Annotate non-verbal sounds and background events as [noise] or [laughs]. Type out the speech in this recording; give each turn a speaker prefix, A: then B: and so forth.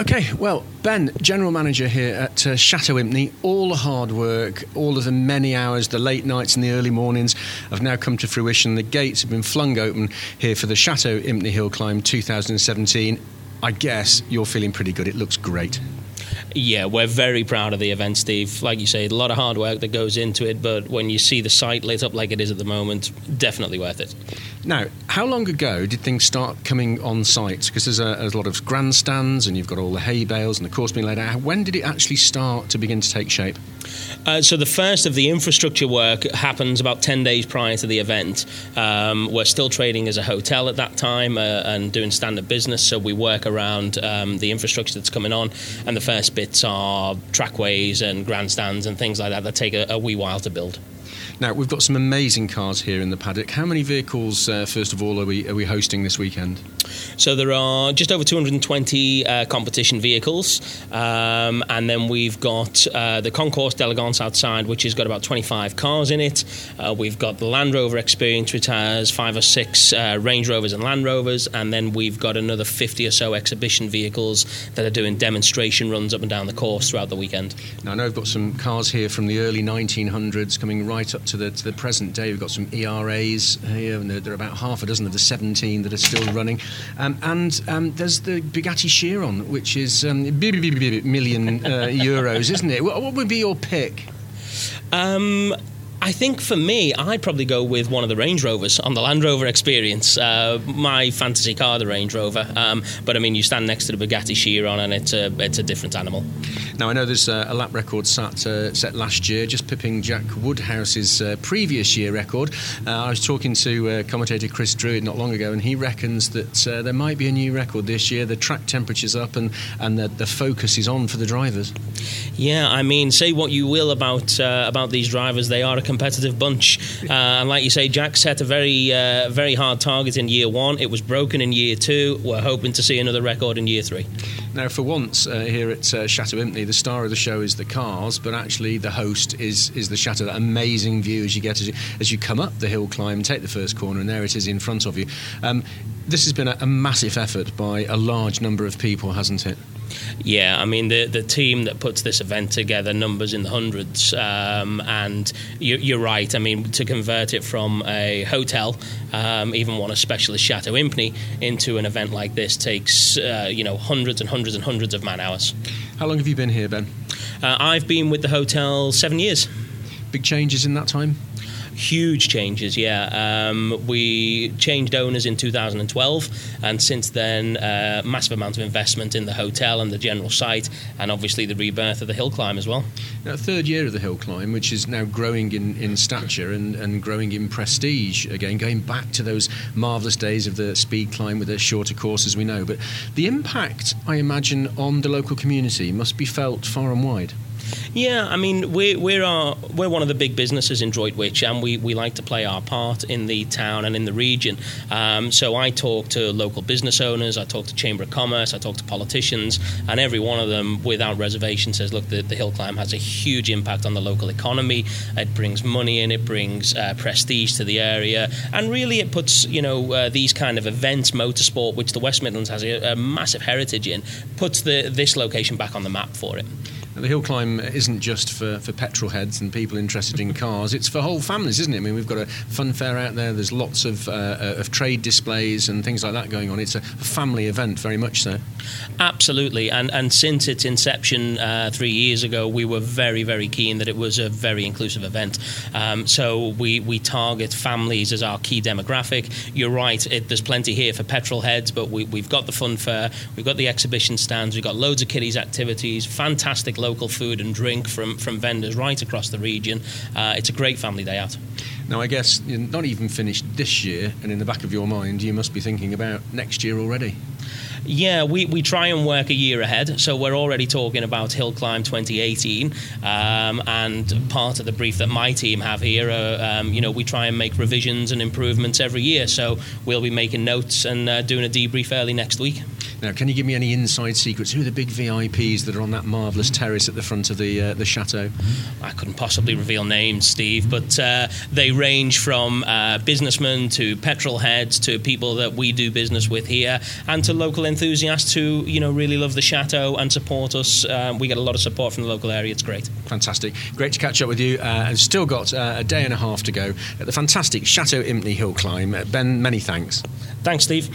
A: Okay, well, Ben, general manager here at uh, Chateau Impney, all the hard work, all of the many hours, the late nights and the early mornings have now come to fruition. The gates have been flung open here for the Chateau Impney Hill Climb 2017. I guess you're feeling pretty good. It looks great.
B: Yeah, we're very proud of the event, Steve. Like you say, a lot of hard work that goes into it, but when you see the site lit up like it is at the moment, definitely worth it.
A: Now, how long ago did things start coming on site? Because there's a, there's a lot of grandstands and you've got all the hay bales and the course being laid out. When did it actually start to begin to take shape?
B: Uh, so the first of the infrastructure work happens about 10 days prior to the event. Um, we're still trading as a hotel at that time uh, and doing standard business, so we work around um, the infrastructure that's coming on. And the first bits are trackways and grandstands and things like that that take a, a wee while to build.
A: Now we've got some amazing cars here in the paddock. How many vehicles, uh, first of all, are we are we hosting this weekend?
B: So there are just over 220 uh, competition vehicles, um, and then we've got uh, the Concours d'Elegance outside, which has got about 25 cars in it. Uh, we've got the Land Rover Experience, which has five or six uh, Range Rovers and Land Rovers, and then we've got another 50 or so exhibition vehicles that are doing demonstration runs up and down the course throughout the weekend.
A: Now I know I've got some cars here from the early 1900s coming right up to the to the present day. We've got some ERAs here, and there are about half a dozen of the 17 that are still running. Um, and um, there's the Bugatti Chiron, which is um, million uh, [laughs] euros, isn't it? What, what would be your pick?
B: Um, I think for me, I'd probably go with one of the Range Rovers on the Land Rover experience. Uh, my fantasy car, the Range Rover. Um, but I mean, you stand next to the Bugatti Chiron, and it's a it's a different animal.
A: Now I know there's uh, a lap record set uh, set last year, just pipping Jack Woodhouse's uh, previous year record. Uh, I was talking to uh, commentator Chris Druitt not long ago, and he reckons that uh, there might be a new record this year. The track temperature's up, and and the, the focus is on for the drivers.
B: Yeah, I mean, say what you will about about these drivers, they are a competitive bunch. Uh, and like you say, Jack set a very, uh, very hard target in year one. It was broken in year two. We're hoping to see another record in year three.
A: Now, for once uh, here at uh, Chateau Impney, the star of the show is the cars, but actually the host is is the chateau. That amazing view as you get as you, as you come up the hill climb, take the first corner, and there it is in front of you. Um, this has been a, a massive effort by a large number of people, hasn't it?
B: Yeah, I mean the the team that puts this event together, numbers in the hundreds, um, and you, are right. I mean to convert it from a hotel, um, even one as special as Chateau Impney, into an event like this takes uh, you know hundreds and hundreds and hundreds of man hours.
A: How long have you been here, Ben?
B: Uh, I've been with the hotel seven years.
A: Big changes in that time.
B: Huge changes, yeah. Um, we changed owners in 2012, and since then, uh, massive amount of investment in the hotel and the general site, and obviously the rebirth of the hill climb as well.
A: Now, third year of the hill climb, which is now growing in, in stature and, and growing in prestige again, going back to those marvellous days of the speed climb with the shorter course, as we know. But the impact, I imagine, on the local community must be felt far and wide.
B: Yeah, I mean, we're we're, our, we're one of the big businesses in Droitwich, and we, we like to play our part in the town and in the region. Um, so I talk to local business owners, I talk to Chamber of Commerce, I talk to politicians, and every one of them, without reservation, says, look, the, the hill climb has a huge impact on the local economy. It brings money in, it brings uh, prestige to the area, and really it puts you know uh, these kind of events, motorsport, which the West Midlands has a, a massive heritage in, puts the this location back on the map for it.
A: The hill climb isn't just for, for petrol heads and people interested in cars, it's for whole families, isn't it? I mean, we've got a fun fair out there, there's lots of, uh, uh of trade displays and things like that going on. It's a family event, very much so.
B: Absolutely, and, and since its inception uh, three years ago, we were very, very keen that it was a very inclusive event. Um, so we, we target families as our key demographic. You're right, it, there's plenty here for petrol heads, but we, we've got the fun fair, we've got the exhibition stands, we've got loads of kiddies activities, fantastic local food and drink from, from vendors right across the region. Uh, it's a great family day out.
A: Now, I guess you're not even finished this year, and in the back of your mind, you must be thinking about next year already.
B: Yeah, we, we try and work a year ahead. So we're already talking about Hill Climb 2018. Um, and part of the brief that my team have here, uh, um, you know, we try and make revisions and improvements every year. So we'll be making notes and uh, doing a debrief early next week.
A: Now, can you give me any inside secrets? Who are the big VIPs that are on that marvellous terrace at the front of the uh, the chateau?
B: I couldn't possibly reveal names, Steve, but uh, they range from uh, businessmen to petrol heads to people that we do business with here, and to local enthusiasts who you know really love the chateau and support us. Uh, we get a lot of support from the local area. It's great.
A: Fantastic. Great to catch up with you. Uh, and still got uh, a day and a half to go at the fantastic Chateau Impney Hill Climb. Ben, many thanks.
B: Thanks, Steve.